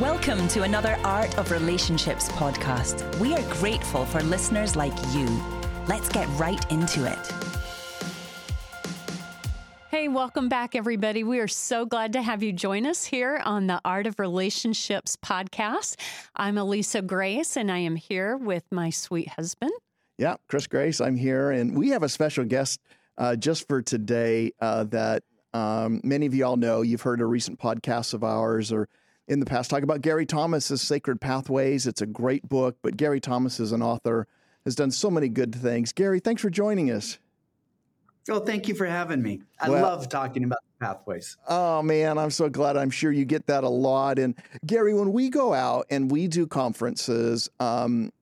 Welcome to another Art of Relationships podcast. We are grateful for listeners like you. Let's get right into it. Hey, welcome back, everybody. We are so glad to have you join us here on the Art of Relationships podcast. I'm Alisa Grace, and I am here with my sweet husband. Yeah, Chris Grace, I'm here, and we have a special guest uh, just for today uh, that um, many of you all know. You've heard a recent podcast of ours or in the past talk about Gary Thomas's Sacred Pathways. It's a great book, but Gary Thomas is an author, has done so many good things. Gary, thanks for joining us. Oh, thank you for having me. I well, love talking about pathways. Oh man, I'm so glad. I'm sure you get that a lot. And Gary, when we go out and we do conferences, um,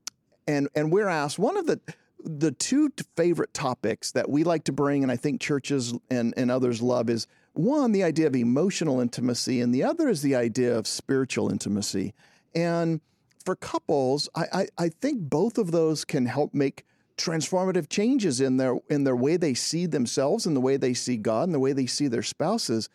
and and we're asked one of the the two favorite topics that we like to bring, and I think churches and, and others love is one, the idea of emotional intimacy, and the other is the idea of spiritual intimacy. And for couples, I, I, I think both of those can help make transformative changes in their in their way they see themselves and the way they see God and the way they see their spouses.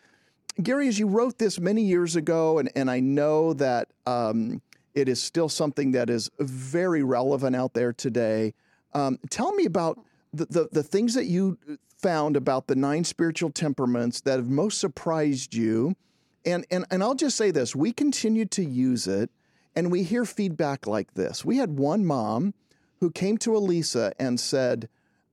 Gary, as you wrote this many years ago, and, and I know that um, it is still something that is very relevant out there today. Um, tell me about the, the, the things that you found about the nine spiritual temperaments that have most surprised you. And, and, and I'll just say this we continue to use it, and we hear feedback like this. We had one mom who came to Alisa and said,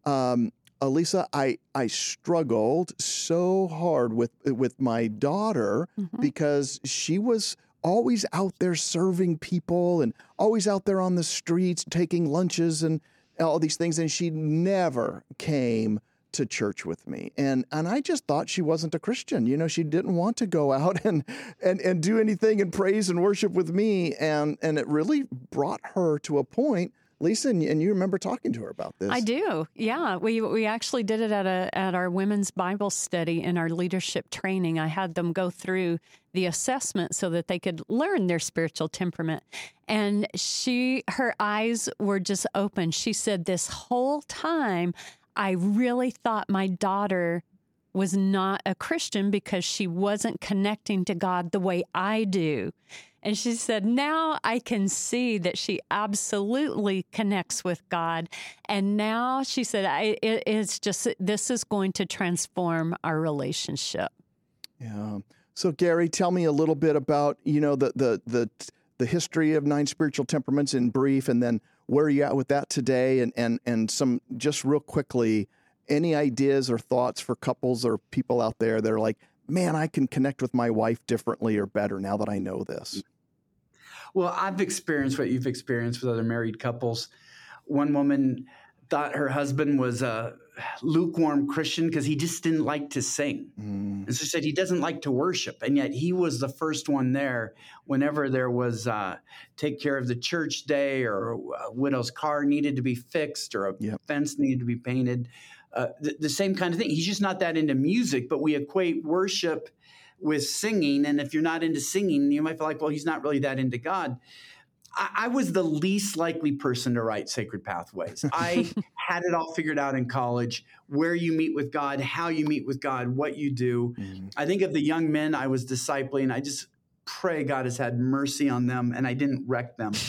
um, Alisa, I, I struggled so hard with, with my daughter mm-hmm. because she was always out there serving people and always out there on the streets taking lunches and all these things. And she never came to church with me. And and I just thought she wasn't a Christian. You know, she didn't want to go out and and and do anything and praise and worship with me. And and it really brought her to a point Lisa, and you remember talking to her about this. I do. Yeah, we we actually did it at a at our women's Bible study in our leadership training. I had them go through the assessment so that they could learn their spiritual temperament. And she her eyes were just open. She said this whole time I really thought my daughter was not a Christian because she wasn't connecting to God the way I do. And she said, Now I can see that she absolutely connects with God. And now she said, it, It's just, this is going to transform our relationship. Yeah. So, Gary, tell me a little bit about, you know, the, the, the, the history of nine spiritual temperaments in brief, and then where are you at with that today? And, and, and some, just real quickly, any ideas or thoughts for couples or people out there that are like, man, I can connect with my wife differently or better now that I know this? Well, I've experienced what you've experienced with other married couples. One woman thought her husband was a lukewarm Christian because he just didn't like to sing. Mm. And so she said he doesn't like to worship. And yet he was the first one there whenever there was uh, take care of the church day or a widow's car needed to be fixed or a yep. fence needed to be painted. Uh, the, the, same kind of thing. He's just not that into music, but we equate worship with singing. And if you're not into singing, you might feel like, well, he's not really that into God. I, I was the least likely person to write Sacred Pathways. I had it all figured out in college where you meet with God, how you meet with God, what you do. Mm-hmm. I think of the young men I was discipling, I just pray God has had mercy on them and I didn't wreck them.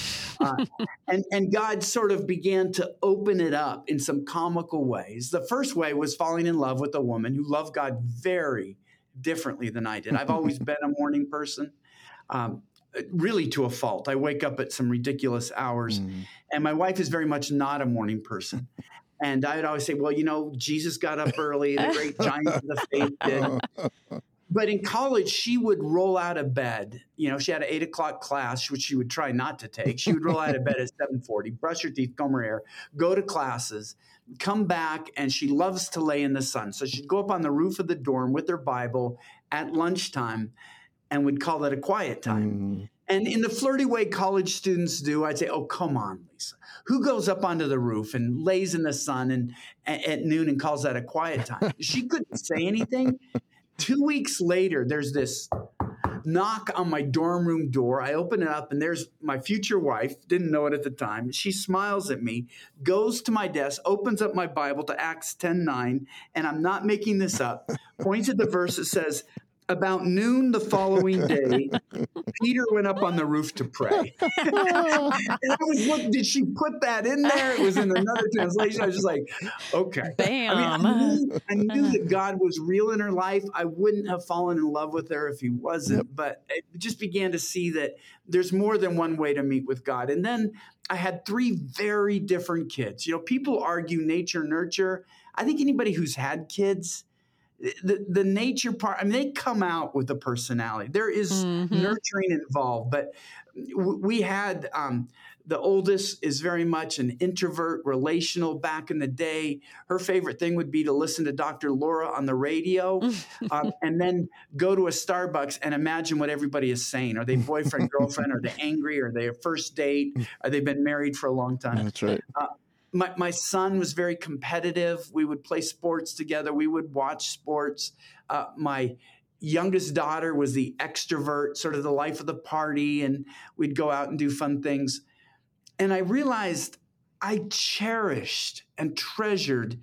Uh, and, and God sort of began to open it up in some comical ways. The first way was falling in love with a woman who loved God very differently than I did. I've always been a morning person. Um, really to a fault. I wake up at some ridiculous hours, mm. and my wife is very much not a morning person. And I'd always say, well, you know, Jesus got up early, the great giant of the faith did. But in college, she would roll out of bed. You know, she had an eight o'clock class, which she would try not to take. She would roll out of bed at seven forty, brush her teeth, comb her hair, go to classes, come back, and she loves to lay in the sun. So she'd go up on the roof of the dorm with her Bible at lunchtime, and we'd call that a quiet time. Mm. And in the flirty way college students do, I'd say, "Oh, come on, Lisa. Who goes up onto the roof and lays in the sun and at noon and calls that a quiet time?" she couldn't say anything. Two weeks later, there's this knock on my dorm room door. I open it up, and there's my future wife. Didn't know it at the time. She smiles at me, goes to my desk, opens up my Bible to Acts 10 9, and I'm not making this up. Points at the verse that says, About noon the following day, Peter went up on the roof to pray. and I was looking, did she put that in there? It was in another translation. I was just like, okay. Bam. I, mean, I, knew, I knew that God was real in her life. I wouldn't have fallen in love with her if he wasn't, yep. but I just began to see that there's more than one way to meet with God. And then I had three very different kids. You know, people argue nature, nurture. I think anybody who's had kids, the, the nature part, I mean, they come out with a personality. There is mm-hmm. nurturing involved, but we had um, the oldest is very much an introvert, relational back in the day. Her favorite thing would be to listen to Dr. Laura on the radio um, and then go to a Starbucks and imagine what everybody is saying. Are they boyfriend, girlfriend? Are they angry? Are they a first date? Are they been married for a long time? That's right. Uh, my, my son was very competitive. We would play sports together. We would watch sports. Uh, my youngest daughter was the extrovert, sort of the life of the party, and we'd go out and do fun things. And I realized I cherished and treasured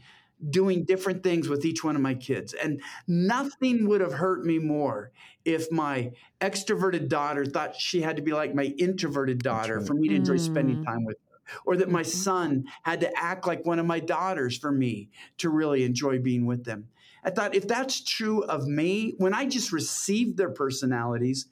doing different things with each one of my kids. And nothing would have hurt me more if my extroverted daughter thought she had to be like my introverted daughter for me to enjoy mm. spending time with or that my mm-hmm. son had to act like one of my daughters for me to really enjoy being with them. I thought if that's true of me, when I just received their personalities,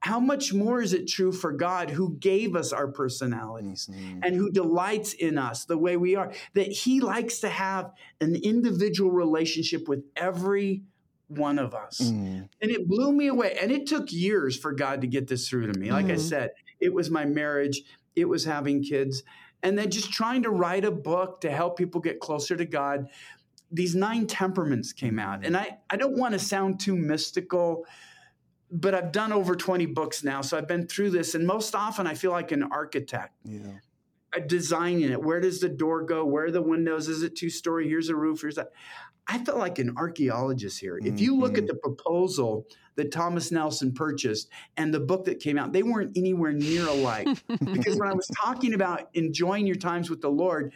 how much more is it true for God who gave us our personalities mm-hmm. and who delights in us the way we are? That He likes to have an individual relationship with every one of us. Mm. And it blew me away. And it took years for God to get this through to me. Like. I mm-hmm. said, it was my marriage, it was having kids, and then just trying to write a book to help people get closer to God. These nine temperaments came out. And I, I don't want to sound too mystical, but I've done over 20 books now. So I've been through this. And most often I feel like an architect. Yeah. Designing it. Where does the door go? Where are the windows? Is it two story? Here's a roof. Here's that. I felt like an archaeologist here. If you look mm-hmm. at the proposal that Thomas Nelson purchased and the book that came out, they weren't anywhere near alike. because when I was talking about enjoying your times with the Lord,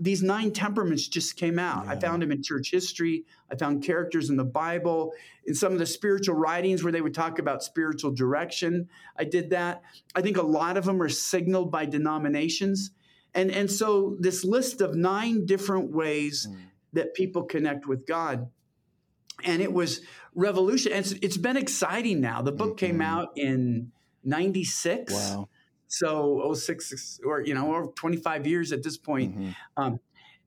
these nine temperaments just came out. Yeah. I found them in church history. I found characters in the Bible, in some of the spiritual writings where they would talk about spiritual direction. I did that. I think a lot of them are signaled by denominations. And, and so this list of nine different ways mm that people connect with God. And it was revolution. And it's, it's been exciting now. The book mm-hmm. came out in 96. Wow. So 06 or, you know, or 25 years at this point. Mm-hmm. Um,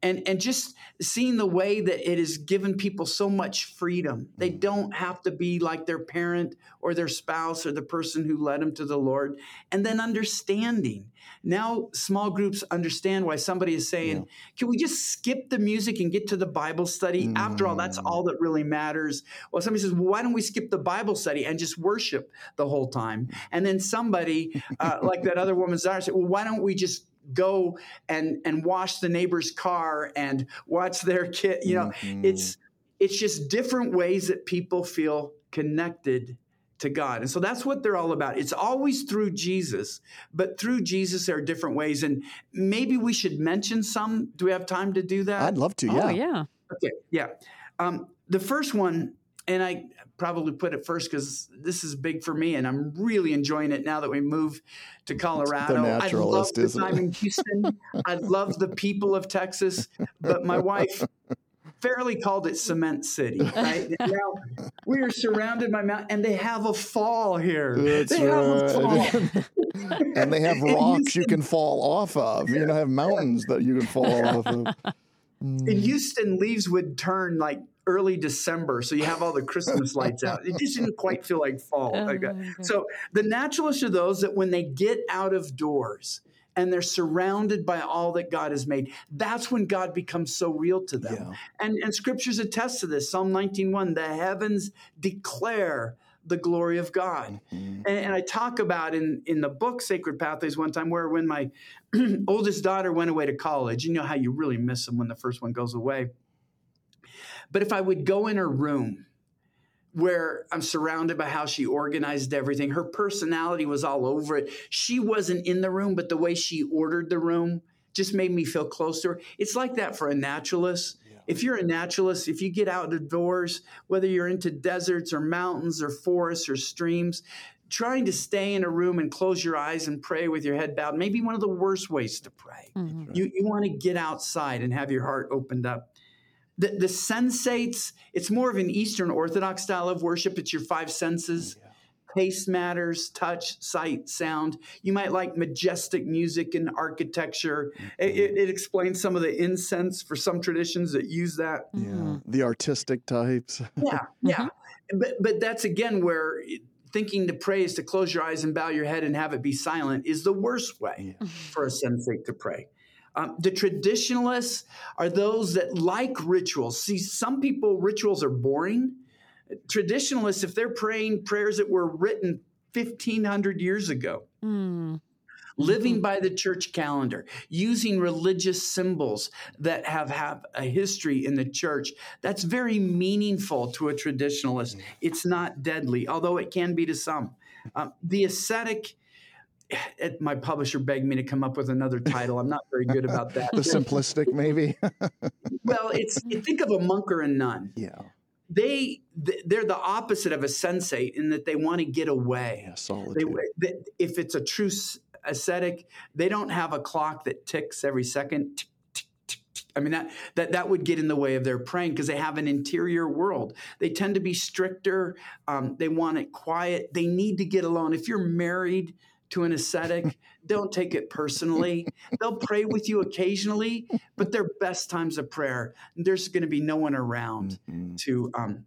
and and just seeing the way that it has given people so much freedom they mm. don't have to be like their parent or their spouse or the person who led them to the lord and then understanding now small groups understand why somebody is saying yeah. can we just skip the music and get to the bible study mm. after all that's all that really matters well somebody says well, why don't we skip the bible study and just worship the whole time and then somebody uh, like that other woman's daughter said well why don't we just go and and wash the neighbor's car and watch their kid you know mm-hmm. it's it's just different ways that people feel connected to God. And so that's what they're all about. It's always through Jesus, but through Jesus, there are different ways. And maybe we should mention some. Do we have time to do that? I'd love to. Yeah. Oh, yeah. Okay. Yeah. Um, the first one and I probably put it first because this is big for me, and I'm really enjoying it now that we move to Colorado. I love the time in Houston. I love the people of Texas, but my wife fairly called it Cement City. Right now, we are surrounded by mountains, and they have a fall here. That's they right. and they have rocks you can fall off of. You know, have mountains that you can fall off of. In mm. Houston, leaves would turn like early December, so you have all the Christmas lights out. It just didn't quite feel like fall. Oh, like so the naturalists are those that when they get out of doors and they're surrounded by all that God has made, that's when God becomes so real to them. Yeah. And, and scriptures attest to this. Psalm 19.1, the heavens declare the glory of God. Mm-hmm. And, and, I talk about in, in the book Sacred Pathways one time where when my oldest daughter went away to college, you know how you really miss them when the first one goes away. But if I would go in her room where I'm surrounded by how she organized everything, her personality was all over it. She wasn't in the room, but the way she ordered the room just made me feel close to her. It's like that for a naturalist. Yeah. If you're a naturalist, if you get out the doors, whether you're into deserts or mountains or forests or streams, trying to stay in a room and close your eyes and pray with your head bowed may be one of the worst ways to pray. Mm-hmm. You, you want to get outside and have your heart opened up. The, the sensates, it's more of an Eastern Orthodox style of worship. It's your five senses. Yeah. Taste matters, touch, sight, sound. You might like majestic music and architecture. Mm-hmm. It, it, explains some of the incense for some traditions that use that. Yeah, mm-hmm. the artistic types. yeah, yeah. Mm-hmm. But but that's again where thinking to pray is to close your eyes and bow your head and have it be silent is the worst way yeah. for a sensate to pray. Um, the traditionalists are those that like rituals. See, some people, rituals are boring. Traditionalists, if they're praying prayers that were written 1500 years ago, mm. living by the church calendar, using religious symbols that have, have a history in the church, that's very meaningful to a traditionalist. Mm. It's not deadly, although it can be to some. Um, the ascetic, it, my publisher begged me to come up with another title. I'm not very good about that. the simplistic, maybe. well, it's think of a monk or a nun. Yeah. They they're the opposite of a sensate in that they want to get away. Yeah, solitude. They, they, if it's a true ascetic, they don't have a clock that ticks every second. Tick, tick, tick, I mean that that that would get in the way of their praying because they have an interior world. They tend to be stricter. Um, they want it quiet. They need to get alone. If you're married to an ascetic, don't take it personally. They'll pray with you occasionally, but their best times of prayer, there's going to be no one around mm-hmm. to um,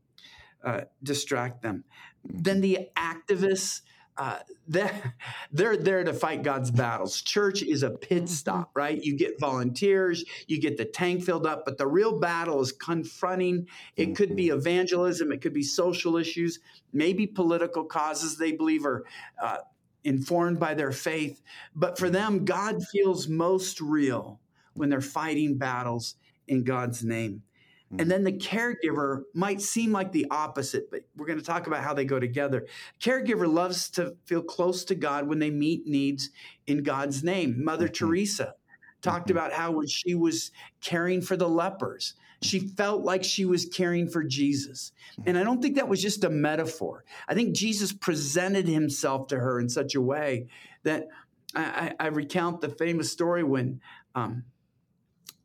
uh, distract them. Mm-hmm. Then the activists, uh, they're, they're there to fight God's battles. Church is a pit mm-hmm. stop, right? You get volunteers, you get the tank filled up, but the real battle is confronting. It could be mm-hmm. evangelism, it could be social issues, maybe political causes they believe are uh, informed by their faith. But for them, God feels most real when they're fighting battles in God's name. And mm-hmm. then the caregiver might seem like the opposite, but we're going to talk about how they go together. Caregiver loves to feel close to God when they meet needs in God's name. Mother mm-hmm. Teresa talked mm-hmm. about how when she was caring for the lepers, she felt like she was caring for Jesus. And I don't think that was just a metaphor. I think Jesus presented himself to her in such a way that I, I recount the famous story when um,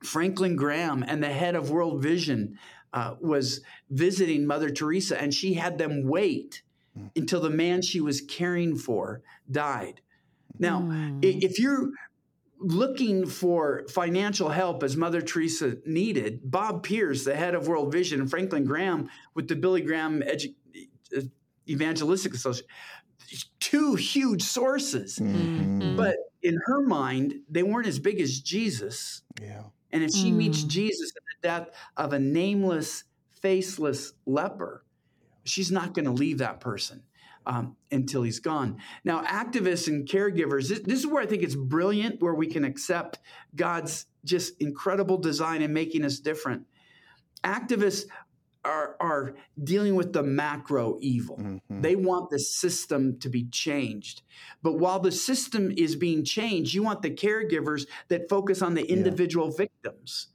Franklin Graham and the head of World Vision uh, was visiting Mother Teresa, and she had them wait hmm. until the man she was caring for died. Now, mm. if you're looking for financial help as Mother Teresa needed, Bob Pierce, the head of World Vision, and Franklin Graham with the Billy Graham Edu- uh, Evangelistic Association, two huge sources. Mm-hmm. But in her mind, they weren't as big as Jesus. Yeah. And if she mm. meets Jesus at the death of a nameless, faceless leper, she's not going to leave that person um, until he's gone. Now, activists and caregivers, this, this, is where I think it's brilliant, where we can accept God's just incredible design and making us different. Activists are, are dealing with the macro evil. Mm-hmm. They want the system to be changed. But while the system is being changed, you want the caregivers that focus on the individual yeah. victims.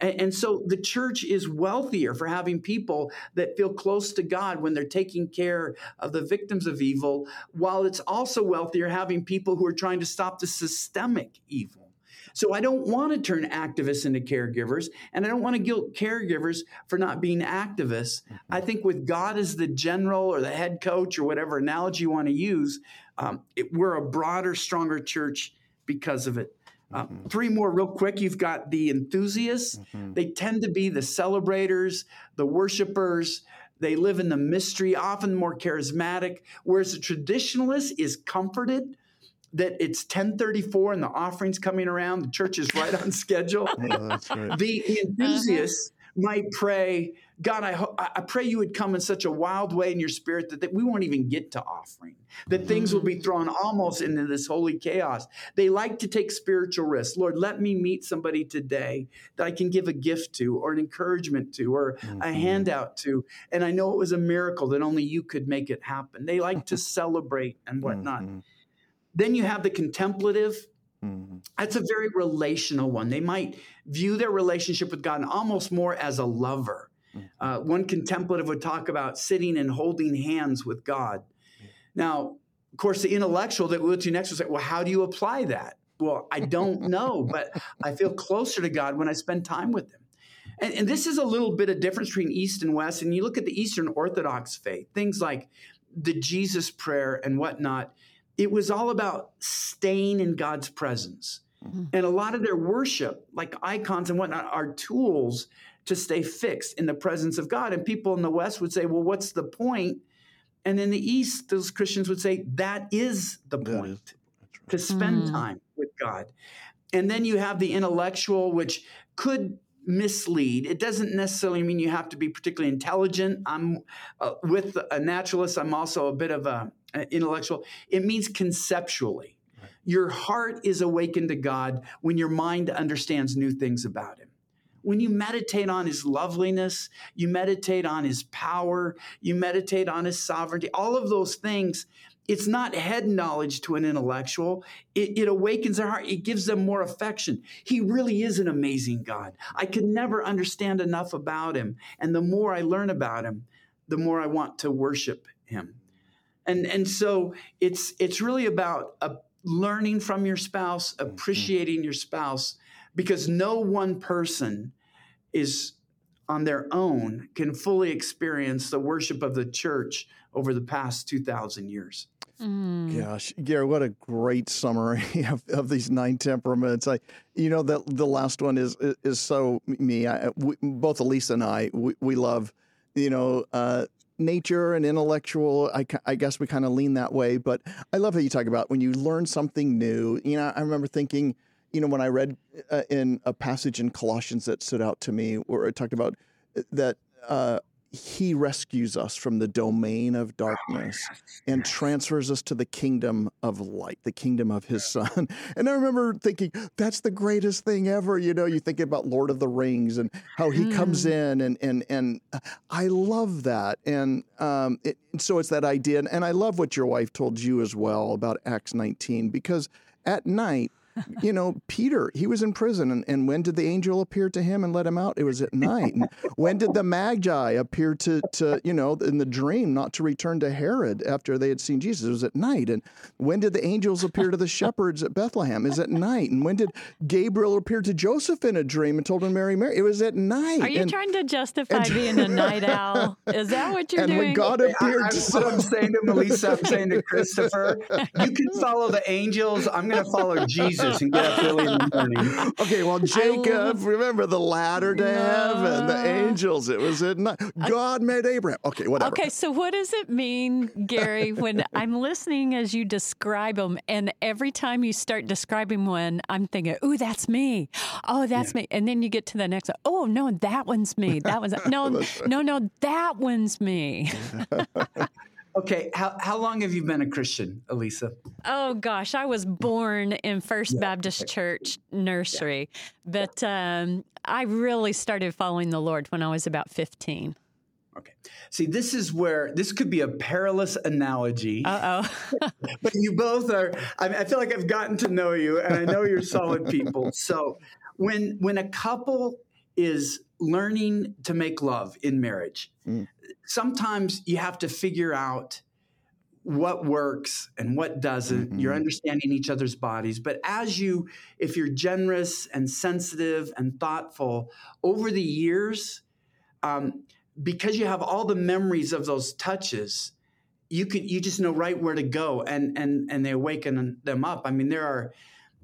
And, and, so the church is wealthier for having people that feel close to God when they're taking care of the victims of evil, while it's also wealthier having people who are trying to stop the systemic evil. So I don't want to turn activists into caregivers, and I don't want to guilt caregivers for not being activists. Mm-hmm. I think with God as the general or the head coach or whatever analogy you want to use, um, it, we're a broader, stronger church because of it. Uh, mm-hmm. Three more, real quick. You've got the enthusiasts. Mm-hmm. They tend to be the celebrators, the worshipers. They live in the mystery, often more charismatic. Whereas the traditionalist is comforted that it's 1034 and the offering's coming around. The church is right on schedule. oh. The enthusiasts might pray, God, I, ho- I pray you would come in such a wild way in your spirit that, that we won't even get to offering, that things will be mm. thrown almost into this holy chaos. They like to take spiritual risks. Lord, let me meet somebody today that I can give a gift to, or an encouragement to, or mm-hmm. a handout to. And I know it was a miracle that only you could make it happen. They like to celebrate and whatnot. Mm-hmm. Then you have the contemplative Mm-hmm. That's a very relational one. They might view their relationship with God almost more as a lover. Mm-hmm. Uh, one contemplative would talk about sitting and holding hands with God. Now, of course, the intellectual that we'll to next will say, well, how do you apply that? Well, I don't know, but I feel closer to God when I spend time with Him. And, and, this is a little bit of difference between East and West. And you look at the Eastern Orthodox faith, things like the Jesus prayer and whatnot, it was all about staying in God's presence. Mm-hmm. And a lot of their worship, like icons and whatnot, are tools to stay fixed in the presence of God. And people in the West would say, well, what's the point? And in the East, those Christians would say, that is the point to spend mm. time with God. And then you have the intellectual, which could mislead. It doesn't necessarily mean you have to be particularly intelligent. I'm uh, with a naturalist, I'm also a bit of a, an Uh, intellectual. It means conceptually. Your heart is awakened to God when your mind understands new things about Him. When you meditate on His loveliness, you meditate on His power, you meditate on His sovereignty, all of those things it's not head knowledge to an intellectual. It, it, awakens their heart. It gives them more affection. He really is an amazing God. I can never understand enough about him. And the more I learn about him, the more I want to worship him. And, and so it's, it's really about a, learning from your spouse, mm-hmm. appreciating your spouse, because no one person is on their own can fully experience the worship of the church over the past 2,000 years. Mm. Gosh, Gary, what a great summary of, of these nine temperaments. I, you know, the the last one is is so me. I, we, both Alisa and I, we, we love, you know, uh, nature and intellectual. I, I guess we kind of lean that way. But I love how you talk about when you learn something new. You know, I remember thinking, you know, when I read uh, in a passage in Colossians that stood out to me, where it talked about uh, that. Uh, he rescues us from the domain of darkness oh, yes. and transfers us to the kingdom of light, the kingdom of his son. And I remember thinking, that's the greatest thing ever. You know, you think about Lord of the Rings and how he mm. comes in and and and I love that. And um, it, so it's that idea. And I love what your wife told you as well about Acts 19, because at night you know, Peter, he was in prison. And, and when did the angel appear to him and let him out? It was at night. And when did the Magi appear to, to, you know, in the dream not to return to Herod after they had seen Jesus? It was at night. And when did the angels appear to the shepherds at Bethlehem? Is at night. And when did Gabriel appear to Joseph in a dream and told him Mary, Mary? It was at night. Are you and, trying to justify and, being a night owl? Is that what you're and doing? when God appeared I, I, to what I'm saying to Melissa, I'm saying to Christopher, you can follow the angels. I'm going to follow Jesus. Jesus and get up early in the morning. Okay, well, Jacob, remember the ladder to no. heaven, the angels. It was at night. God made Abraham. Okay, whatever. Okay, so what does it mean, Gary, when I'm listening as you describe them, and every time you start describing one, I'm thinking, "Ooh, that's me. Oh, that's yeah. me." And then you get to the next one. Oh, no, that one's me. That one's no, no, no, that one's me. Okay, how, how long have you been a Christian, Alisa? Oh gosh, I was born in First yeah. Baptist Church nursery, yeah. but um, I really started following the Lord when I was about 15. Okay. See, this is where this could be a perilous analogy. Uh oh. but you both are, I, mean, I feel like I've gotten to know you and I know you're solid people. So when when a couple is learning to make love in marriage, mm sometimes you have to figure out what works and what doesn't. Mm-hmm. You're understanding each other's bodies. But as you, if you're generous and sensitive and thoughtful over the years, um, because you have all the memories of those touches, you could you just know right where to go and and and they awaken them up. I mean, there are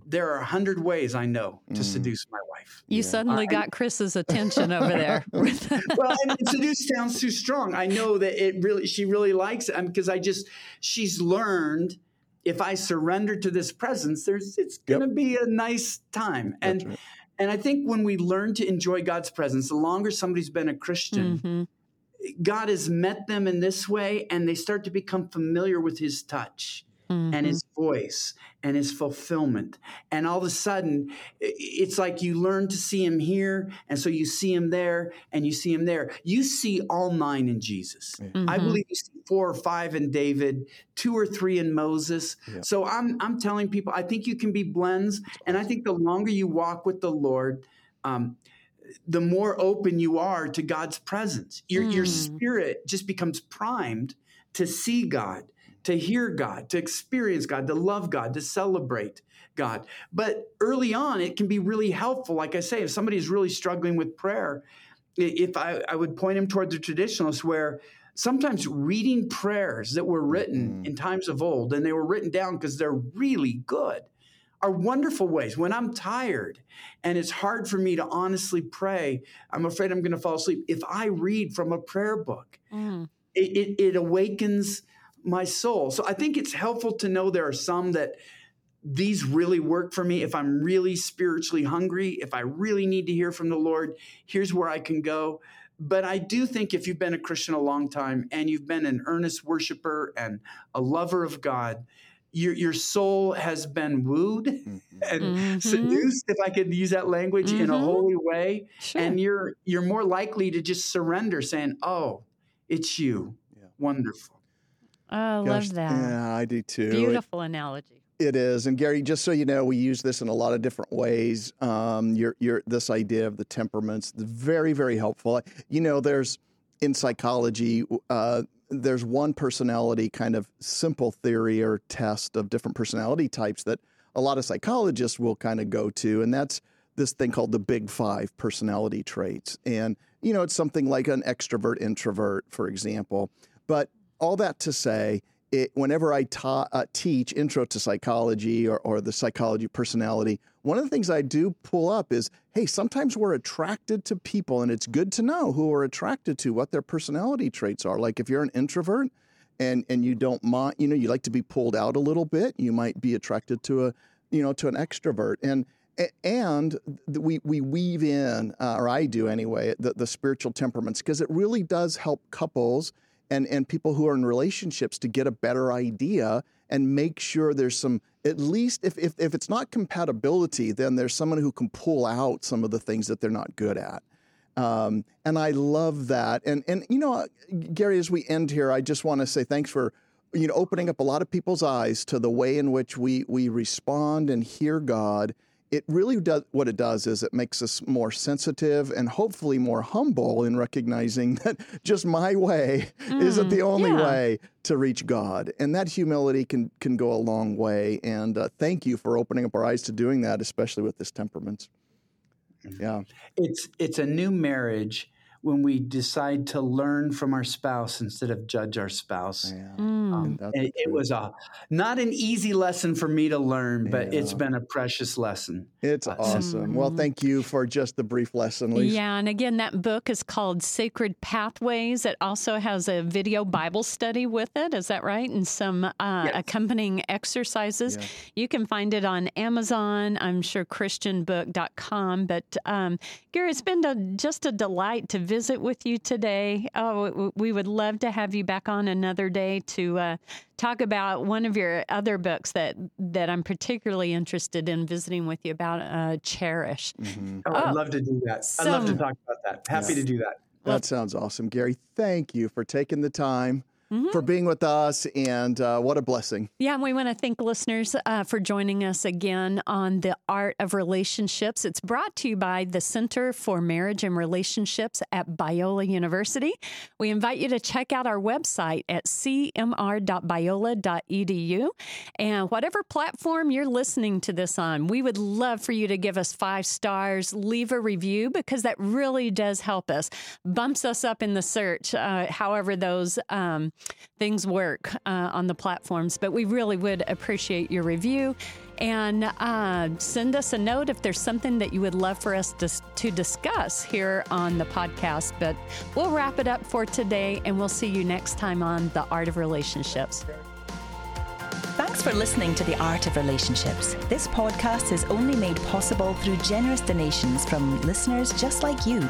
there are a hundred ways I know to mm. seduce my wife. You yeah. suddenly I, got Chris's attention over there. well, seduce sounds too strong. I know that it really, she really likes it because I just, she's learned if I surrender to this presence, there's, it's going to yep. be a nice time. And, right. and I think when we learn to enjoy God's presence, the longer somebody's been a Christian, mm-hmm. God has met them in this way and they start to become familiar with his touch and Mm-hmm. his voice and his fulfillment. And all of a sudden, it's like you learn to see him here, and so you see him there, and you see him there. You see all nine in Jesus. I Mhm. believe you see four or five in David, two or three in Moses. Yeah. So I'm I'm telling people, I think you can be blends, and I think the longer you walk with the Lord, um, the more open you are to God's presence. Your your Mm. spirit just becomes primed to see God, to hear God, to experience God, to love God, to celebrate God. But early on, it can be really helpful. Like I say, if somebody's really struggling with prayer, if I, I would point him toward the traditionalists where sometimes reading prayers that were written Mhm. in times of old and they were written down because they're really good are wonderful ways when i'm tired and it's hard for me to honestly pray i'm afraid i'm going to fall asleep if i read from a prayer book Mm. It, it, it awakens my soul. So I think it's helpful to know there are some that these really work for me. If I'm really spiritually hungry, if I really need to hear from the Lord, here's where I can go. But I do think if you've been a Christian a long time and you've been an earnest worshiper and a lover of God, your, your soul has been wooed Mhm. and Mhm. seduced, if I could use that language, in a Mhm. holy way Sure. and you're you're more likely to just surrender saying oh it's you Yeah. wonderful I Gosh, love that. Yeah, I do too. It- Beautiful analogy. It is, and Gary, just so you know, we use this in a lot of different ways. Um, your, your, this idea of the temperaments, very, very helpful. You know, there's in psychology, uh, there's one personality kind of simple theory or test of different personality types that a lot of psychologists will kind of go to, and that's this thing called the Big Five personality traits. And you know, it's something like an extrovert, introvert, for example. But all that to say, it, whenever I ta- uh, teach intro to psychology or, or the psychology personality, one of the things I do pull up is hey, sometimes we're attracted to people, and it's good to know who we're attracted to, what their personality traits are. Like if you're an introvert and, and you don't mind, you know, you like to be pulled out a little bit, you might be attracted to a, you know, to an extrovert. And and we we weave in, uh, or I do anyway, the, the spiritual temperaments because it really does help couples and and people who are in relationships to get a better idea and make sure there's some at least if if, if it's not compatibility, then there's someone who can pull out some of the things that they're not good at. Um, and I love that. And and you know, uh, Gary, as we end here, I just want to say thanks for you know opening up a lot of people's eyes to the way in which we we respond and hear God. It really does what it does is it makes us more sensitive and hopefully more humble in recognizing that just my way isn't the only yeah. way to reach God, and that humility can can go a long way. And uh, thank you for opening up our eyes to doing that, especially with this temperaments. Yeah. it's it's a new marriage when we decide to learn from our spouse instead of judge our spouse Yeah. Mm. And that's it, it was a not an easy lesson for me to learn but it's been a precious lesson It's Uh, awesome. Well, Mhm. thank you for just the brief lesson, Lisa. Yeah, and again, that book is called Sacred Pathways. It also has a video Bible study with it. Is that right? And some uh, Yes. accompanying exercises. Yeah. You can find it on Amazon. I'm sure ChristianBook.com. But um, Gary, it's been a, just a delight to visit with you today. Oh, we would love to have you back on another day to uh, talk about one of your other books that that I'm particularly interested in visiting with you about. Uh, Cherish. Mhm. oh, Oh, i'd love to do that i'd love to talk about that happy Yeah. to do that That sounds awesome, Gary. Thank you for taking the time, Mhm. for being with us, and uh, what a blessing. Yeah, and we want to thank listeners uh, for joining us again on the Art of Relationships. It's brought to you by the Center for Marriage and Relationships at Biola University. We invite you to check out our website at cmr.biola.edu. And whatever platform you're listening to this on, we would love for you to give us five stars, leave a review, because that really does help us, bumps us up in the search, uh, however, those. Um, things work uh, on the platforms. But we really would appreciate your review. And uh, send us a note if there's something that you would love for us to, to discuss here on the podcast. But we'll wrap it up for today, and we'll see you next time on The Art of Relationships. Thanks for listening to The Art of Relationships. This podcast is only made possible through generous donations from listeners just like you.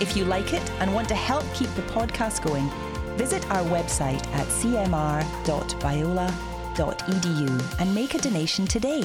If you like it and want to help keep the podcast going, visit our website at cmr.biola.edu. and make a donation today.